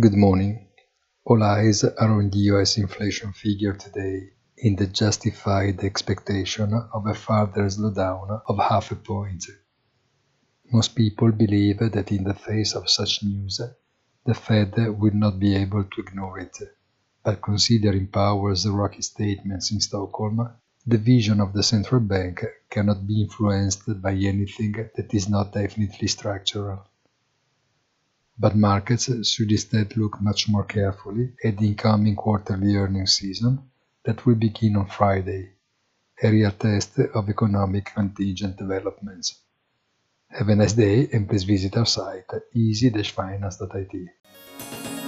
Good morning. All eyes are on the US inflation figure today in the justified expectation of a further slowdown of half a point. Most people believe that in the face of such news, the Fed will not be able to ignore it. But considering Powell's rocky statements in Stockholm, the vision of the central bank cannot be influenced by anything that is not definitely structural. But markets should instead look much more carefully at the incoming quarterly earnings season that will begin on Friday, a real test of economic contingent developments. Have a nice day and please visit our site easy-finance.it.